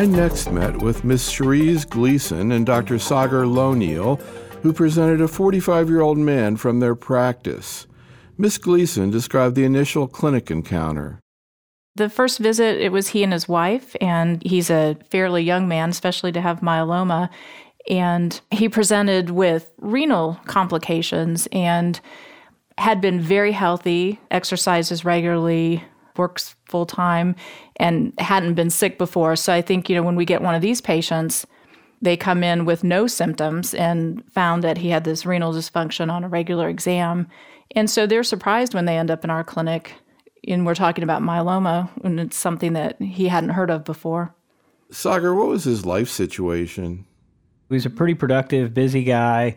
I next met with Miss Cherise Gleason and Dr. Sagar Lonial, who presented a 45 year old man from their practice. Miss Gleason described the initial clinic encounter. The first visit, it was he and his wife, and he's a fairly young man, especially to have myeloma. And he presented with renal complications and had been very healthy, exercises regularly, works full time, and hadn't been sick before. So I think, you know, when we get one of these patients, they come in with no symptoms and found that he had this renal dysfunction on a regular exam. And so they're surprised when they end up in our clinic and we're talking about myeloma and it's something that he hadn't heard of before. Sagar, what was his life situation? He was a pretty productive, busy guy.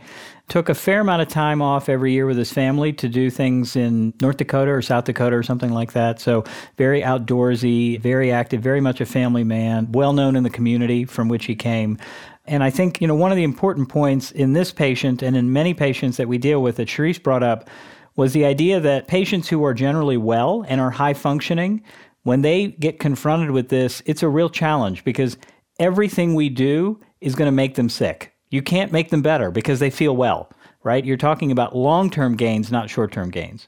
Took a fair amount of time off every year with his family to do things in North Dakota or South Dakota or something like that. So, very outdoorsy, very active, very much a family man, well known in the community from which he came. And I think, you know, one of the important points in this patient and in many patients that we deal with that Cherise brought up was the idea that patients who are generally well and are high functioning, when they get confronted with this, it's a real challenge because everything we do is going to make them sick. You can't make them better because they feel well, right? You're talking about long term gains, not short term gains.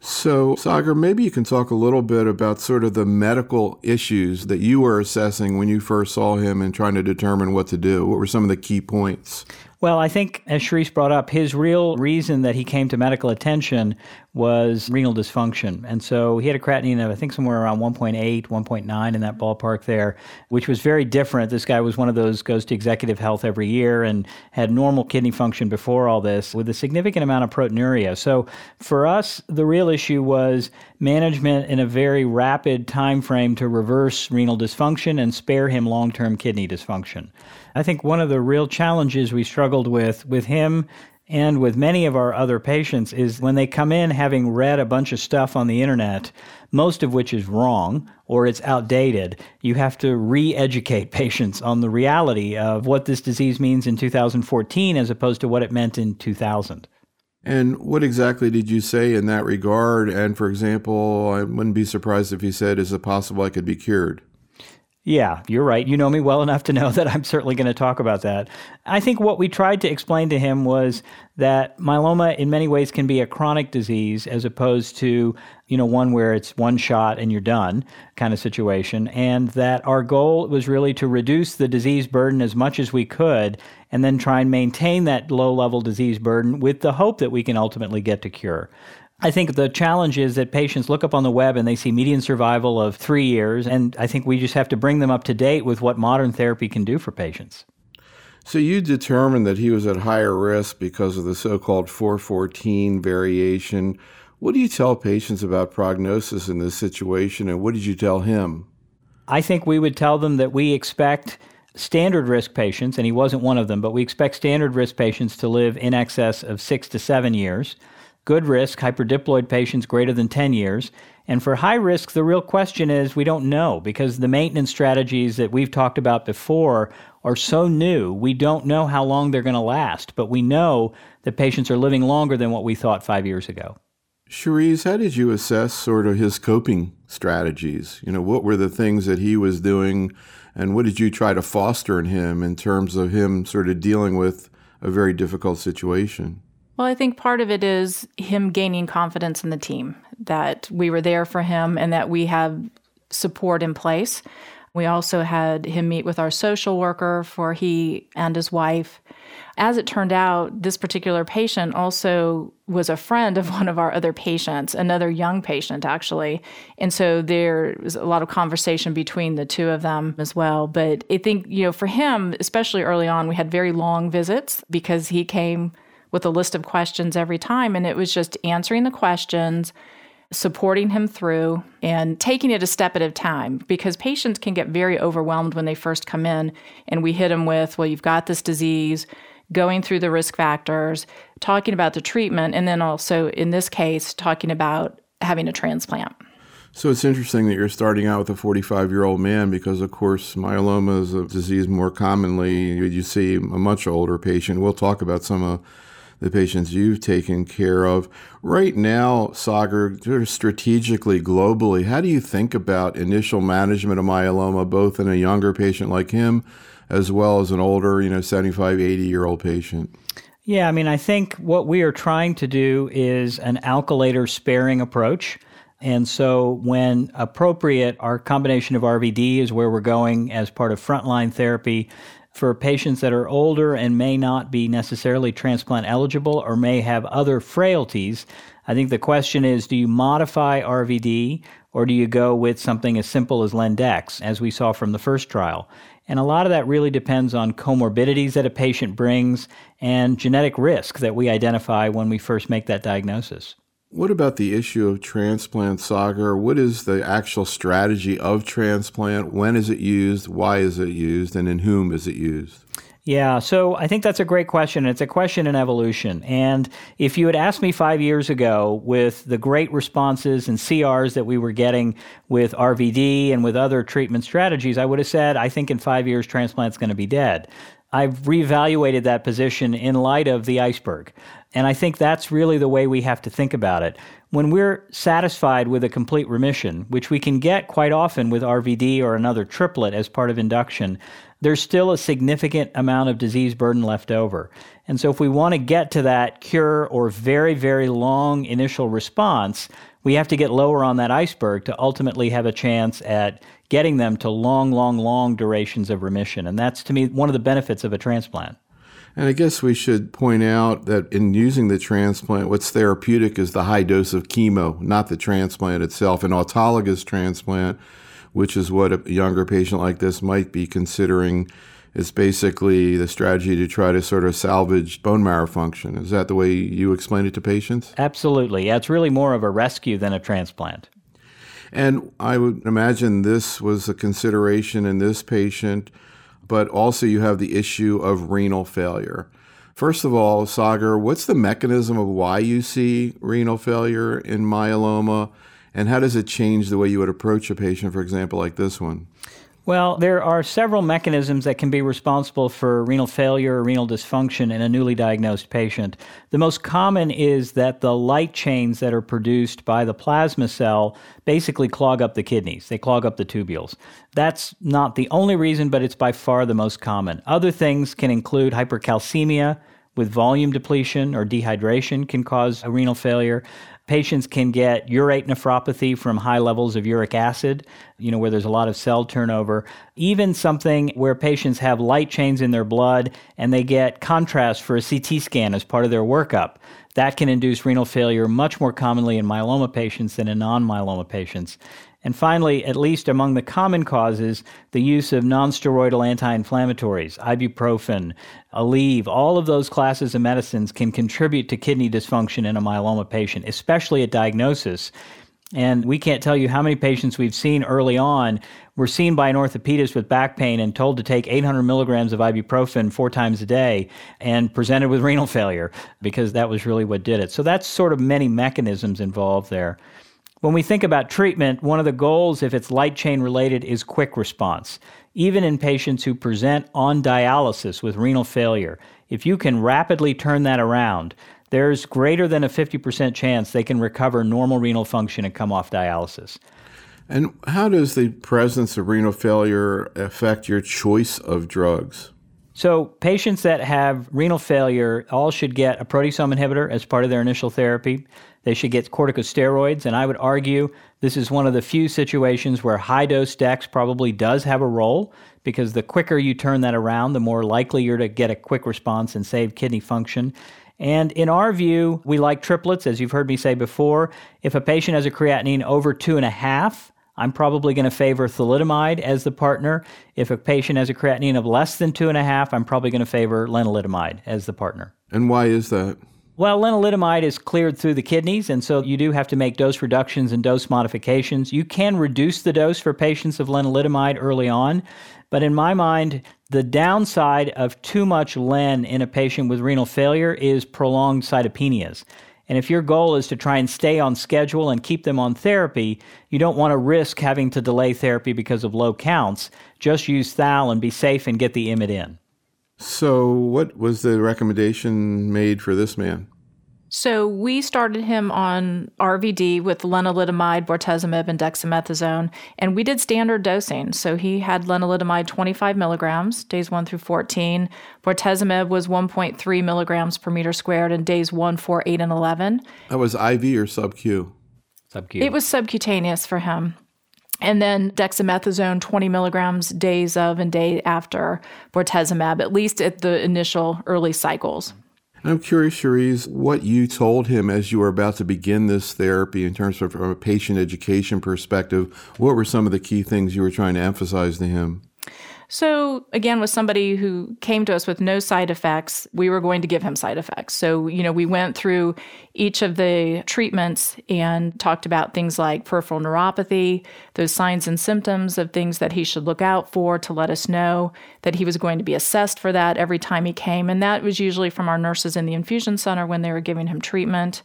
So, Sagar, maybe you can talk a little bit about sort of the medical issues that you were assessing when you first saw him and trying to determine what to do. What were some of the key points? Well, I think, as Cherise brought up, his real reason that he came to medical attention was renal dysfunction. And so he had a creatinine of, I think, somewhere around 1.8, 1.9 in that ballpark there, which was very different. This guy was one of those goes to executive health every year and had normal kidney function before all this with a significant amount of proteinuria. So for us, the real issue was management in a very rapid time frame to reverse renal dysfunction and spare him long-term kidney dysfunction. I think one of the real challenges we struggled with with him and with many of our other patients is when they come in having read a bunch of stuff on the internet, most of which is wrong or it's outdated, you have to re educate patients on the reality of what this disease means in 2014 as opposed to what it meant in 2000. And what exactly did you say in that regard? And for example, I wouldn't be surprised if you said, Is it possible I could be cured? Yeah, you're right. You know me well enough to know that I'm certainly going to talk about that. I think what we tried to explain to him was that myeloma in many ways can be a chronic disease as opposed to, you know, one where it's one shot and you're done kind of situation and that our goal was really to reduce the disease burden as much as we could and then try and maintain that low level disease burden with the hope that we can ultimately get to cure. I think the challenge is that patients look up on the web and they see median survival of three years. And I think we just have to bring them up to date with what modern therapy can do for patients. So you determined that he was at higher risk because of the so called 414 variation. What do you tell patients about prognosis in this situation, and what did you tell him? I think we would tell them that we expect standard risk patients, and he wasn't one of them, but we expect standard risk patients to live in excess of six to seven years good risk hyperdiploid patients greater than 10 years. And for high risk, the real question is we don't know because the maintenance strategies that we've talked about before are so new, we don't know how long they're going to last. But we know that patients are living longer than what we thought five years ago. Cherise, how did you assess sort of his coping strategies? You know, what were the things that he was doing, and what did you try to foster in him in terms of him sort of dealing with a very difficult situation? Well, I think part of it is him gaining confidence in the team that we were there for him and that we have support in place. We also had him meet with our social worker for he and his wife. As it turned out, this particular patient also was a friend of one of our other patients, another young patient, actually. And so there was a lot of conversation between the two of them as well. But I think, you know, for him, especially early on, we had very long visits because he came with a list of questions every time. And it was just answering the questions, supporting him through, and taking it a step at a time because patients can get very overwhelmed when they first come in. And we hit them with, well, you've got this disease, going through the risk factors, talking about the treatment, and then also in this case, talking about having a transplant. So it's interesting that you're starting out with a 45 year old man because, of course, myeloma is a disease more commonly you see a much older patient. We'll talk about some of the patients you've taken care of. Right now, Sagar, strategically, globally, how do you think about initial management of myeloma, both in a younger patient like him as well as an older, you know, 75, 80 year old patient? Yeah, I mean, I think what we are trying to do is an alkylator sparing approach. And so, when appropriate, our combination of RVD is where we're going as part of frontline therapy for patients that are older and may not be necessarily transplant eligible or may have other frailties. I think the question is do you modify RVD or do you go with something as simple as Lendex, as we saw from the first trial? And a lot of that really depends on comorbidities that a patient brings and genetic risk that we identify when we first make that diagnosis. What about the issue of transplant, Sagar? What is the actual strategy of transplant? When is it used? Why is it used? And in whom is it used? Yeah, so I think that's a great question. It's a question in evolution. And if you had asked me five years ago with the great responses and CRs that we were getting with RVD and with other treatment strategies, I would have said, I think in five years, transplant's going to be dead. I've reevaluated that position in light of the iceberg. And I think that's really the way we have to think about it. When we're satisfied with a complete remission, which we can get quite often with RVD or another triplet as part of induction, there's still a significant amount of disease burden left over. And so, if we want to get to that cure or very, very long initial response, we have to get lower on that iceberg to ultimately have a chance at getting them to long, long, long durations of remission. And that's, to me, one of the benefits of a transplant. And I guess we should point out that in using the transplant, what's therapeutic is the high dose of chemo, not the transplant itself. An autologous transplant, which is what a younger patient like this might be considering, is basically the strategy to try to sort of salvage bone marrow function. Is that the way you explain it to patients? Absolutely. Yeah, it's really more of a rescue than a transplant. And I would imagine this was a consideration in this patient but also you have the issue of renal failure. First of all, Sagar, what's the mechanism of why you see renal failure in myeloma, and how does it change the way you would approach a patient, for example, like this one? Well, there are several mechanisms that can be responsible for renal failure or renal dysfunction in a newly diagnosed patient. The most common is that the light chains that are produced by the plasma cell basically clog up the kidneys, they clog up the tubules. That's not the only reason, but it's by far the most common. Other things can include hypercalcemia with volume depletion or dehydration can cause renal failure. Patients can get urate nephropathy from high levels of uric acid, you know, where there's a lot of cell turnover. Even something where patients have light chains in their blood and they get contrast for a CT scan as part of their workup. That can induce renal failure much more commonly in myeloma patients than in non myeloma patients. And finally, at least among the common causes, the use of nonsteroidal anti inflammatories, ibuprofen, Aleve, all of those classes of medicines can contribute to kidney dysfunction in a myeloma patient, especially at diagnosis. And we can't tell you how many patients we've seen early on were seen by an orthopedist with back pain and told to take 800 milligrams of ibuprofen four times a day and presented with renal failure because that was really what did it. So that's sort of many mechanisms involved there. When we think about treatment, one of the goals, if it's light chain related, is quick response. Even in patients who present on dialysis with renal failure, if you can rapidly turn that around, there's greater than a 50% chance they can recover normal renal function and come off dialysis. And how does the presence of renal failure affect your choice of drugs? So, patients that have renal failure all should get a proteasome inhibitor as part of their initial therapy. They should get corticosteroids, and I would argue this is one of the few situations where high dose dex probably does have a role because the quicker you turn that around, the more likely you're to get a quick response and save kidney function. And in our view, we like triplets, as you've heard me say before. If a patient has a creatinine over two and a half, I'm probably going to favor thalidomide as the partner. If a patient has a creatinine of less than two and a half, I'm probably going to favor lenalidomide as the partner. And why is that? Well, lenalidomide is cleared through the kidneys, and so you do have to make dose reductions and dose modifications. You can reduce the dose for patients of lenalidomide early on, but in my mind, the downside of too much len in a patient with renal failure is prolonged cytopenias. And if your goal is to try and stay on schedule and keep them on therapy, you don't want to risk having to delay therapy because of low counts. Just use thal and be safe and get the IMID in. So, what was the recommendation made for this man? So we started him on RVD with lenalidomide, bortezomib, and dexamethasone, and we did standard dosing. So he had lenalidomide 25 milligrams, days 1 through 14. Bortezomib was 1.3 milligrams per meter squared in days 1, 4, 8, and 11. That was IV or sub-Q? Sub-Q. It was subcutaneous for him. And then dexamethasone, 20 milligrams days of and day after bortezomib, at least at the initial early cycles. I'm curious, Cherise, what you told him as you were about to begin this therapy in terms of from a patient education perspective. What were some of the key things you were trying to emphasize to him? So, again, with somebody who came to us with no side effects, we were going to give him side effects. So, you know, we went through each of the treatments and talked about things like peripheral neuropathy, those signs and symptoms of things that he should look out for to let us know that he was going to be assessed for that every time he came. And that was usually from our nurses in the infusion center when they were giving him treatment.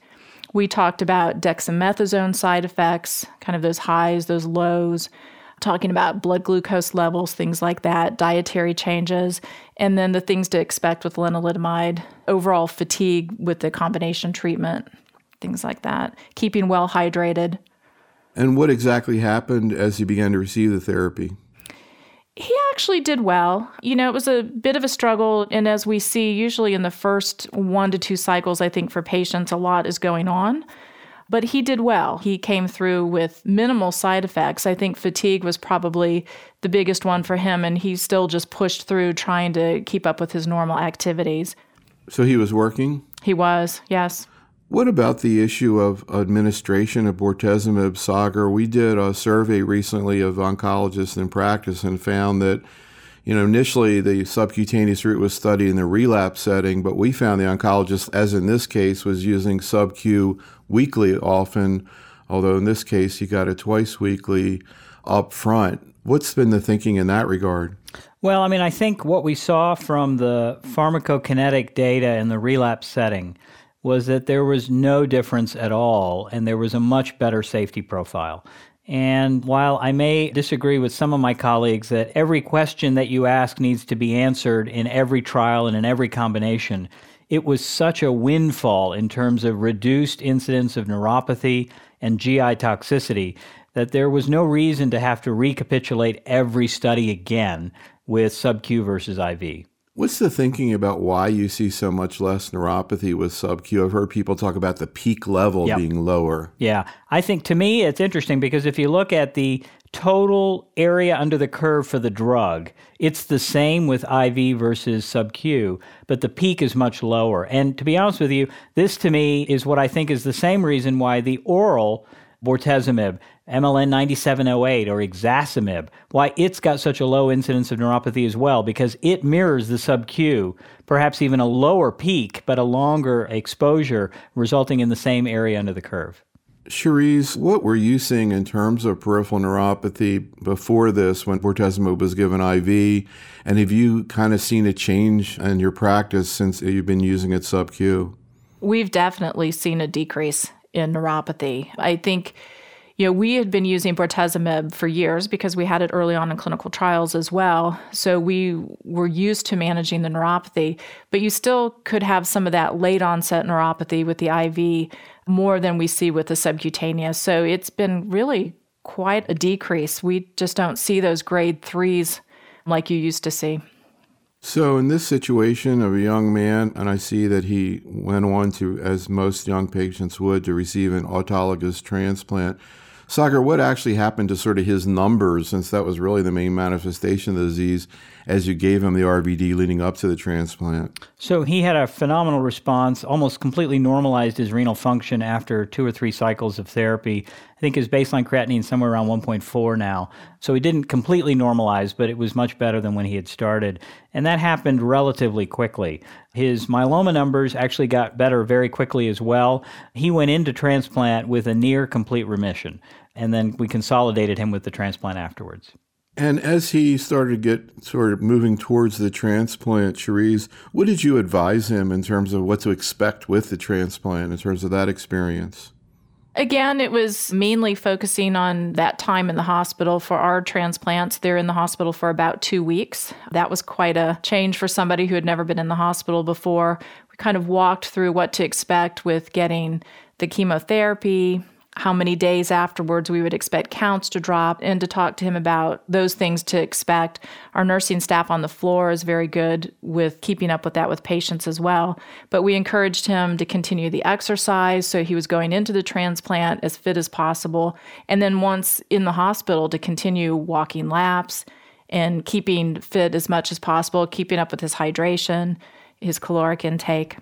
We talked about dexamethasone side effects, kind of those highs, those lows talking about blood glucose levels, things like that, dietary changes, and then the things to expect with lenalidomide, overall fatigue with the combination treatment, things like that, keeping well hydrated. And what exactly happened as he began to receive the therapy? He actually did well. You know, it was a bit of a struggle. And as we see, usually in the first one to two cycles, I think for patients, a lot is going on. But he did well. He came through with minimal side effects. I think fatigue was probably the biggest one for him, and he still just pushed through trying to keep up with his normal activities. So he was working? He was, yes. What about the issue of administration of bortezomib, Sagar? We did a survey recently of oncologists in practice and found that you know, initially the subcutaneous route was studied in the relapse setting, but we found the oncologist, as in this case, was using sub-Q weekly often, although in this case he got it twice weekly up front. What's been the thinking in that regard? Well, I mean, I think what we saw from the pharmacokinetic data in the relapse setting was that there was no difference at all, and there was a much better safety profile. And while I may disagree with some of my colleagues that every question that you ask needs to be answered in every trial and in every combination, it was such a windfall in terms of reduced incidence of neuropathy and GI toxicity that there was no reason to have to recapitulate every study again with sub-Q versus IV. What's the thinking about why you see so much less neuropathy with sub-Q? I've heard people talk about the peak level yep. being lower. Yeah, I think to me it's interesting because if you look at the total area under the curve for the drug, it's the same with IV versus sub-Q, but the peak is much lower. And to be honest with you, this to me is what I think is the same reason why the oral bortezomib, MLN 9708, or ixazomib, why it's got such a low incidence of neuropathy as well, because it mirrors the sub-Q, perhaps even a lower peak, but a longer exposure, resulting in the same area under the curve. Cherise, what were you seeing in terms of peripheral neuropathy before this when bortezomib was given IV? And have you kind of seen a change in your practice since you've been using it sub-Q? We've definitely seen a decrease in neuropathy. I think you know, we had been using bortezomib for years because we had it early on in clinical trials as well. So we were used to managing the neuropathy, but you still could have some of that late onset neuropathy with the IV more than we see with the subcutaneous. So it's been really quite a decrease. We just don't see those grade threes like you used to see. So, in this situation of a young man, and I see that he went on to, as most young patients would, to receive an autologous transplant. Sagar, what actually happened to sort of his numbers, since that was really the main manifestation of the disease, as you gave him the RVD leading up to the transplant? So he had a phenomenal response, almost completely normalized his renal function after two or three cycles of therapy. I think his baseline creatinine is somewhere around 1.4 now. So he didn't completely normalize, but it was much better than when he had started. And that happened relatively quickly. His myeloma numbers actually got better very quickly as well. He went into transplant with a near complete remission and then we consolidated him with the transplant afterwards. And as he started to get sort of moving towards the transplant, Cherise, what did you advise him in terms of what to expect with the transplant, in terms of that experience? Again, it was mainly focusing on that time in the hospital for our transplants. They're in the hospital for about two weeks. That was quite a change for somebody who had never been in the hospital before. We kind of walked through what to expect with getting the chemotherapy, how many days afterwards we would expect counts to drop, and to talk to him about those things to expect. Our nursing staff on the floor is very good with keeping up with that with patients as well. But we encouraged him to continue the exercise so he was going into the transplant as fit as possible. And then once in the hospital, to continue walking laps and keeping fit as much as possible, keeping up with his hydration, his caloric intake.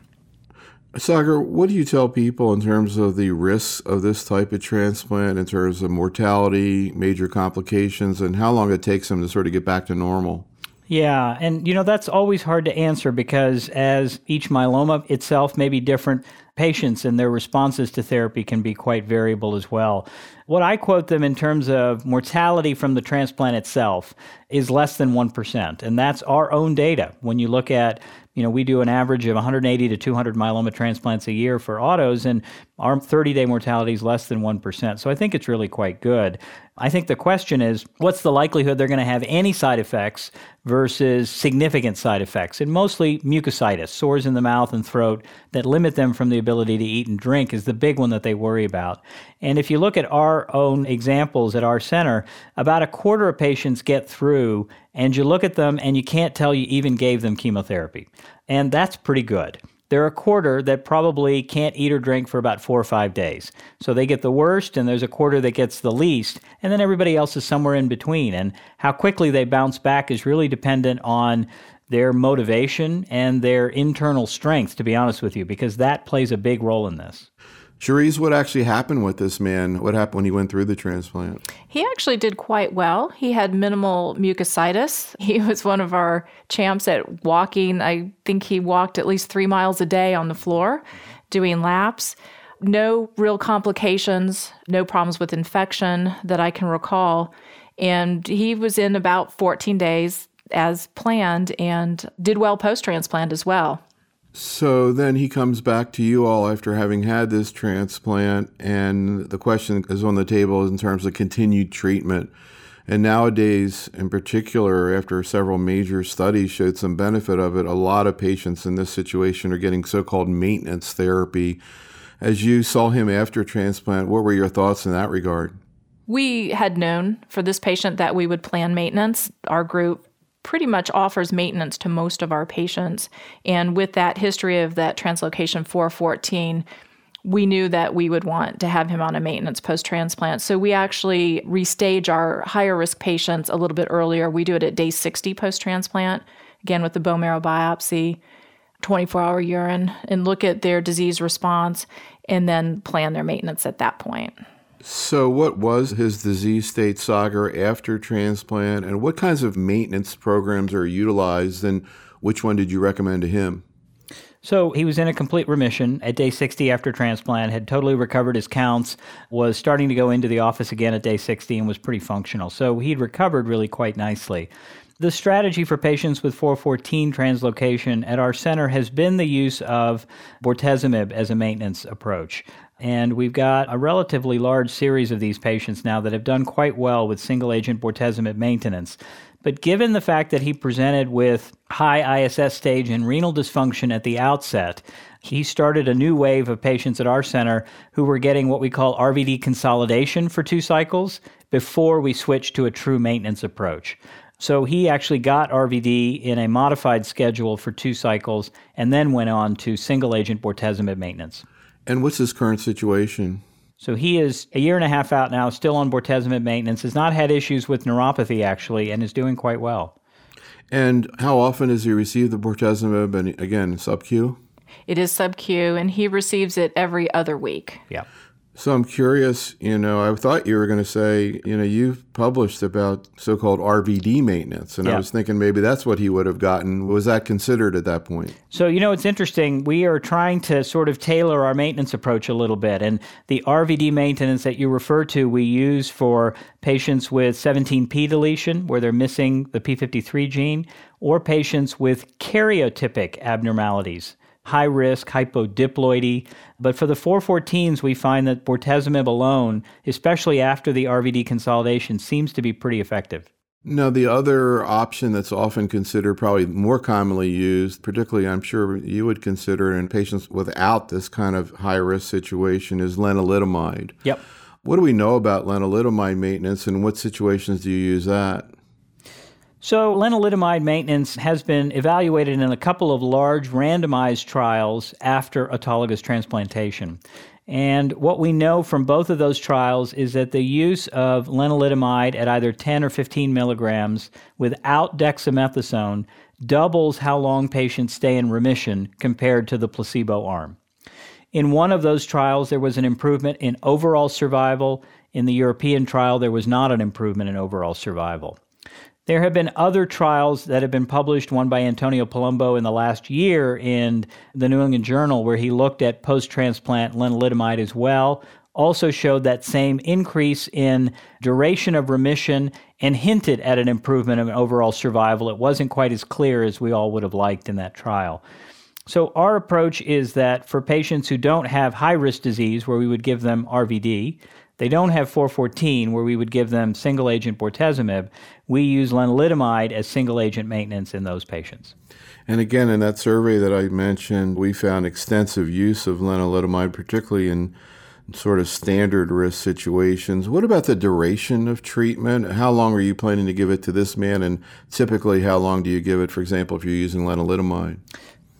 Sagar, what do you tell people in terms of the risks of this type of transplant, in terms of mortality, major complications, and how long it takes them to sort of get back to normal? Yeah, and you know, that's always hard to answer because as each myeloma itself may be different, patients and their responses to therapy can be quite variable as well. What I quote them in terms of mortality from the transplant itself is less than 1%. And that's our own data. When you look at you know, we do an average of 180 to 200 myeloma transplants a year for autos, and our 30 day mortality is less than 1%. So I think it's really quite good. I think the question is what's the likelihood they're going to have any side effects versus significant side effects? And mostly mucositis, sores in the mouth and throat that limit them from the ability to eat and drink, is the big one that they worry about. And if you look at our own examples at our center, about a quarter of patients get through, and you look at them and you can't tell you even gave them chemotherapy. And that's pretty good. There are a quarter that probably can't eat or drink for about four or five days. So they get the worst, and there's a quarter that gets the least, and then everybody else is somewhere in between. And how quickly they bounce back is really dependent on their motivation and their internal strength, to be honest with you, because that plays a big role in this. Cherise, what actually happened with this man? What happened when he went through the transplant? He actually did quite well. He had minimal mucositis. He was one of our champs at walking. I think he walked at least three miles a day on the floor doing laps. No real complications, no problems with infection that I can recall. And he was in about 14 days as planned and did well post transplant as well. So then he comes back to you all after having had this transplant, and the question is on the table in terms of continued treatment. And nowadays, in particular, after several major studies showed some benefit of it, a lot of patients in this situation are getting so called maintenance therapy. As you saw him after transplant, what were your thoughts in that regard? We had known for this patient that we would plan maintenance. Our group pretty much offers maintenance to most of our patients. And with that history of that translocation 414, we knew that we would want to have him on a maintenance post transplant. So we actually restage our higher risk patients a little bit earlier. We do it at day 60 post transplant, again with the bone marrow biopsy, 24 hour urine, and look at their disease response and then plan their maintenance at that point. So, what was his disease state Sagar after transplant, and what kinds of maintenance programs are utilized, and which one did you recommend to him? So he was in a complete remission at day 60 after transplant, had totally recovered his counts, was starting to go into the office again at day 60, and was pretty functional. So he'd recovered really quite nicely. The strategy for patients with 414 translocation at our center has been the use of bortezomib as a maintenance approach. And we've got a relatively large series of these patients now that have done quite well with single agent bortezomib maintenance. But given the fact that he presented with high ISS stage and renal dysfunction at the outset, he started a new wave of patients at our center who were getting what we call RVD consolidation for two cycles before we switched to a true maintenance approach. So he actually got RVD in a modified schedule for two cycles and then went on to single agent bortezomib maintenance. And what's his current situation? So he is a year and a half out now, still on bortezomib maintenance, has not had issues with neuropathy actually, and is doing quite well. And how often does he receive the bortezomib? And again, sub Q? It is sub Q, and he receives it every other week. Yeah. So I'm curious, you know, I thought you were going to say, you know, you've published about so called RVD maintenance. And yeah. I was thinking maybe that's what he would have gotten. Was that considered at that point? So, you know, it's interesting. We are trying to sort of tailor our maintenance approach a little bit. And the RVD maintenance that you refer to, we use for patients with 17p deletion, where they're missing the p53 gene, or patients with karyotypic abnormalities high risk hypodiploidy. But for the 414s, we find that bortezomib alone, especially after the RVD consolidation, seems to be pretty effective. Now, the other option that's often considered, probably more commonly used, particularly I'm sure you would consider in patients without this kind of high risk situation, is lenalidomide. Yep. What do we know about lenalidomide maintenance and what situations do you use that? So, lenalidomide maintenance has been evaluated in a couple of large randomized trials after autologous transplantation. And what we know from both of those trials is that the use of lenalidomide at either 10 or 15 milligrams without dexamethasone doubles how long patients stay in remission compared to the placebo arm. In one of those trials, there was an improvement in overall survival. In the European trial, there was not an improvement in overall survival. There have been other trials that have been published, one by Antonio Palumbo in the last year in the New England Journal, where he looked at post transplant lenalidomide as well. Also showed that same increase in duration of remission and hinted at an improvement in overall survival. It wasn't quite as clear as we all would have liked in that trial. So, our approach is that for patients who don't have high risk disease, where we would give them RVD, they don't have 414, where we would give them single agent bortezomib. We use lenalidomide as single agent maintenance in those patients. And again, in that survey that I mentioned, we found extensive use of lenalidomide, particularly in sort of standard risk situations. What about the duration of treatment? How long are you planning to give it to this man? And typically, how long do you give it, for example, if you're using lenalidomide?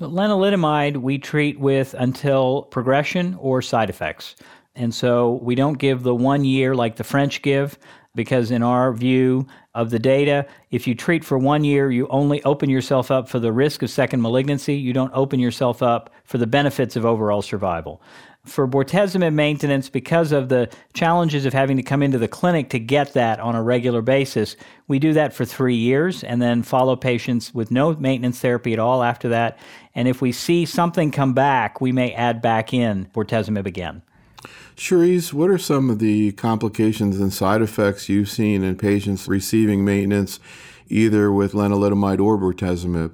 lenalidomide we treat with until progression or side effects. And so we don't give the one year like the French give, because in our view of the data, if you treat for one year, you only open yourself up for the risk of second malignancy. You don't open yourself up for the benefits of overall survival. For bortezomib maintenance, because of the challenges of having to come into the clinic to get that on a regular basis, we do that for three years and then follow patients with no maintenance therapy at all after that. And if we see something come back, we may add back in bortezomib again. Cherise, what are some of the complications and side effects you've seen in patients receiving maintenance either with lenalidomide or bortezomib?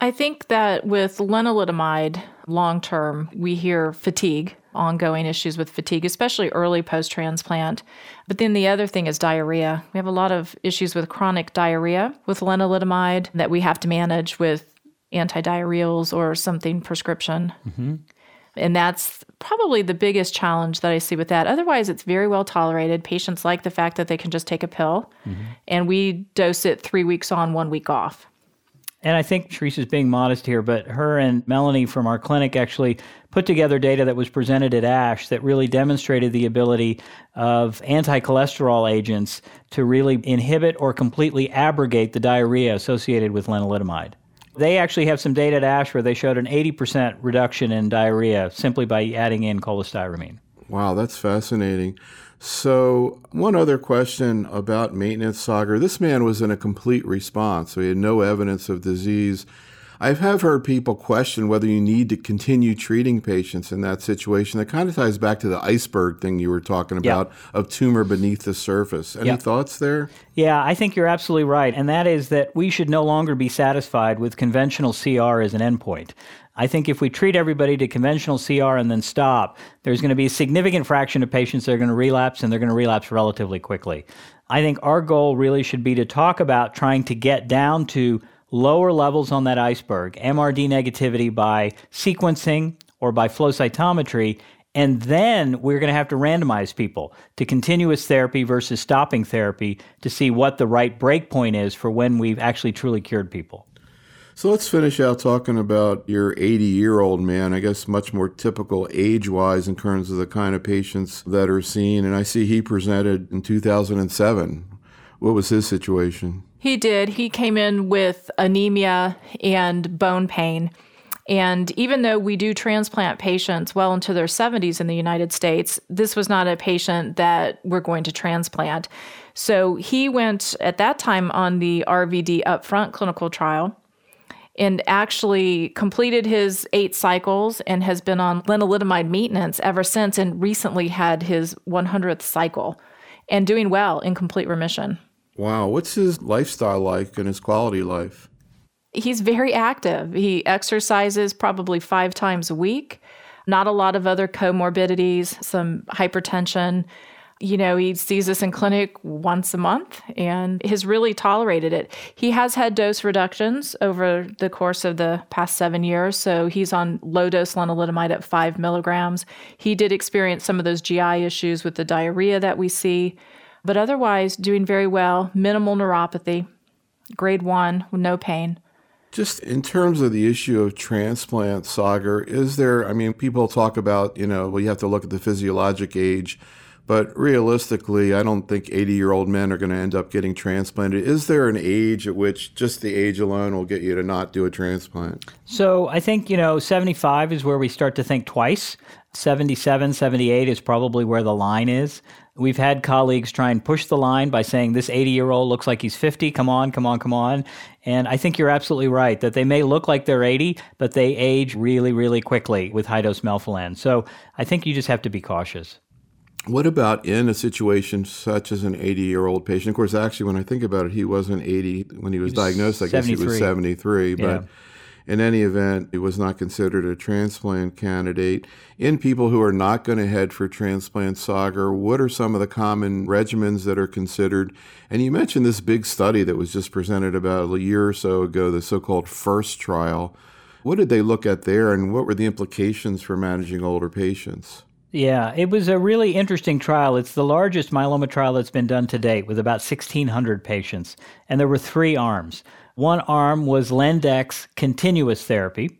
I think that with lenalidomide long term, we hear fatigue, ongoing issues with fatigue, especially early post transplant. But then the other thing is diarrhea. We have a lot of issues with chronic diarrhea with lenalidomide that we have to manage with antidiarrheals or something prescription. Mm-hmm. And that's probably the biggest challenge that I see with that. Otherwise, it's very well tolerated. Patients like the fact that they can just take a pill, mm-hmm. and we dose it three weeks on, one week off. And I think Teresa's being modest here, but her and Melanie from our clinic actually put together data that was presented at ASH that really demonstrated the ability of anti cholesterol agents to really inhibit or completely abrogate the diarrhea associated with lenalidomide. They actually have some data at ASH where they showed an 80% reduction in diarrhea simply by adding in cholestyramine. Wow, that's fascinating. So, one other question about maintenance, Sagar. This man was in a complete response, so he had no evidence of disease. I have heard people question whether you need to continue treating patients in that situation. That kind of ties back to the iceberg thing you were talking about yep. of tumor beneath the surface. Any yep. thoughts there? Yeah, I think you're absolutely right. And that is that we should no longer be satisfied with conventional CR as an endpoint. I think if we treat everybody to conventional CR and then stop, there's going to be a significant fraction of patients that are going to relapse and they're going to relapse relatively quickly. I think our goal really should be to talk about trying to get down to lower levels on that iceberg, MRD negativity by sequencing or by flow cytometry, and then we're going to have to randomize people to continuous therapy versus stopping therapy to see what the right breakpoint is for when we've actually truly cured people. So let's finish out talking about your 80 year old man, I guess much more typical age wise in terms of the kind of patients that are seen. And I see he presented in 2007. What was his situation? He did. He came in with anemia and bone pain. And even though we do transplant patients well into their 70s in the United States, this was not a patient that we're going to transplant. So he went at that time on the RVD upfront clinical trial and actually completed his eight cycles and has been on lenalidomide maintenance ever since and recently had his 100th cycle and doing well in complete remission. Wow. What's his lifestyle like and his quality life? He's very active. He exercises probably five times a week. Not a lot of other comorbidities, some hypertension. You know, he sees us in clinic once a month and has really tolerated it. He has had dose reductions over the course of the past seven years. So he's on low dose lenalidomide at five milligrams. He did experience some of those GI issues with the diarrhea that we see, but otherwise doing very well. Minimal neuropathy, grade one, no pain. Just in terms of the issue of transplant, Sagar, is there, I mean, people talk about, you know, well, you have to look at the physiologic age but realistically, I don't think 80 year old men are going to end up getting transplanted. Is there an age at which just the age alone will get you to not do a transplant? So I think, you know, 75 is where we start to think twice. 77, 78 is probably where the line is. We've had colleagues try and push the line by saying this 80 year old looks like he's 50. Come on, come on, come on. And I think you're absolutely right that they may look like they're 80, but they age really, really quickly with high dose melphalan. So I think you just have to be cautious. What about in a situation such as an 80 year old patient? Of course, actually, when I think about it, he wasn't 80 when he was, he was diagnosed. I guess he was 73. But yeah. in any event, he was not considered a transplant candidate. In people who are not going to head for transplant, Sagar, what are some of the common regimens that are considered? And you mentioned this big study that was just presented about a year or so ago, the so called FIRST trial. What did they look at there, and what were the implications for managing older patients? Yeah, it was a really interesting trial. It's the largest myeloma trial that's been done to date with about 1,600 patients. And there were three arms. One arm was Lendex continuous therapy,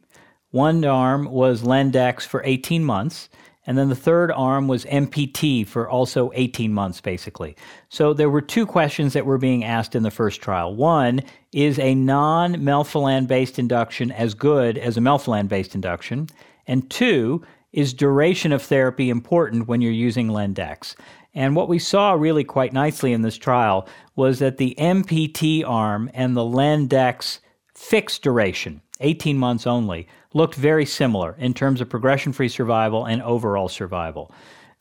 one arm was Lendex for 18 months, and then the third arm was MPT for also 18 months, basically. So there were two questions that were being asked in the first trial. One, is a non melphalan based induction as good as a melphalan based induction? And two, is duration of therapy important when you're using Lendex? And what we saw really quite nicely in this trial was that the MPT arm and the Lendex fixed duration, 18 months only, looked very similar in terms of progression free survival and overall survival.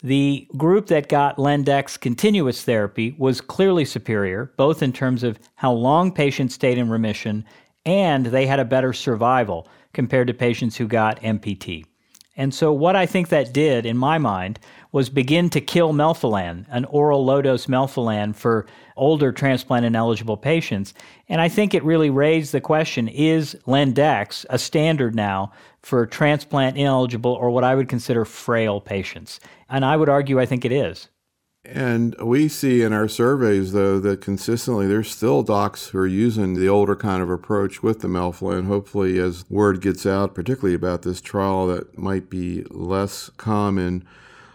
The group that got Lendex continuous therapy was clearly superior, both in terms of how long patients stayed in remission and they had a better survival compared to patients who got MPT. And so, what I think that did, in my mind, was begin to kill melphalan, an oral low dose melphalan for older transplant ineligible patients. And I think it really raised the question is Lendex a standard now for transplant ineligible or what I would consider frail patients? And I would argue I think it is. And we see in our surveys, though, that consistently there's still docs who are using the older kind of approach with the melphalan. Hopefully, as word gets out, particularly about this trial, that might be less common.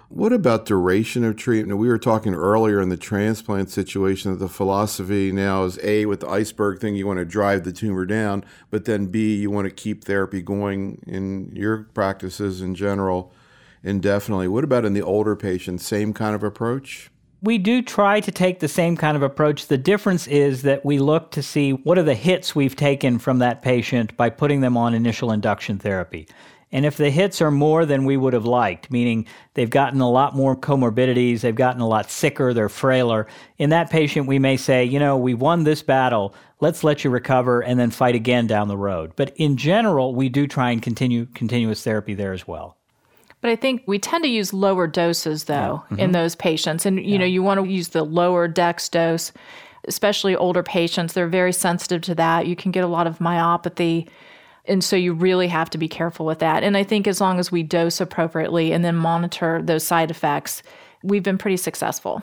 What about duration of treatment? We were talking earlier in the transplant situation that the philosophy now is A, with the iceberg thing, you want to drive the tumor down, but then B, you want to keep therapy going in your practices in general indefinitely. What about in the older patients? Same kind of approach? We do try to take the same kind of approach. The difference is that we look to see what are the hits we've taken from that patient by putting them on initial induction therapy. And if the hits are more than we would have liked, meaning they've gotten a lot more comorbidities, they've gotten a lot sicker, they're frailer, in that patient, we may say, you know, we won this battle, let's let you recover and then fight again down the road. But in general, we do try and continue continuous therapy there as well. But I think we tend to use lower doses though yeah. mm-hmm. in those patients. And you yeah. know, you want to use the lower dex dose, especially older patients. They're very sensitive to that. You can get a lot of myopathy. And so you really have to be careful with that. And I think as long as we dose appropriately and then monitor those side effects, we've been pretty successful.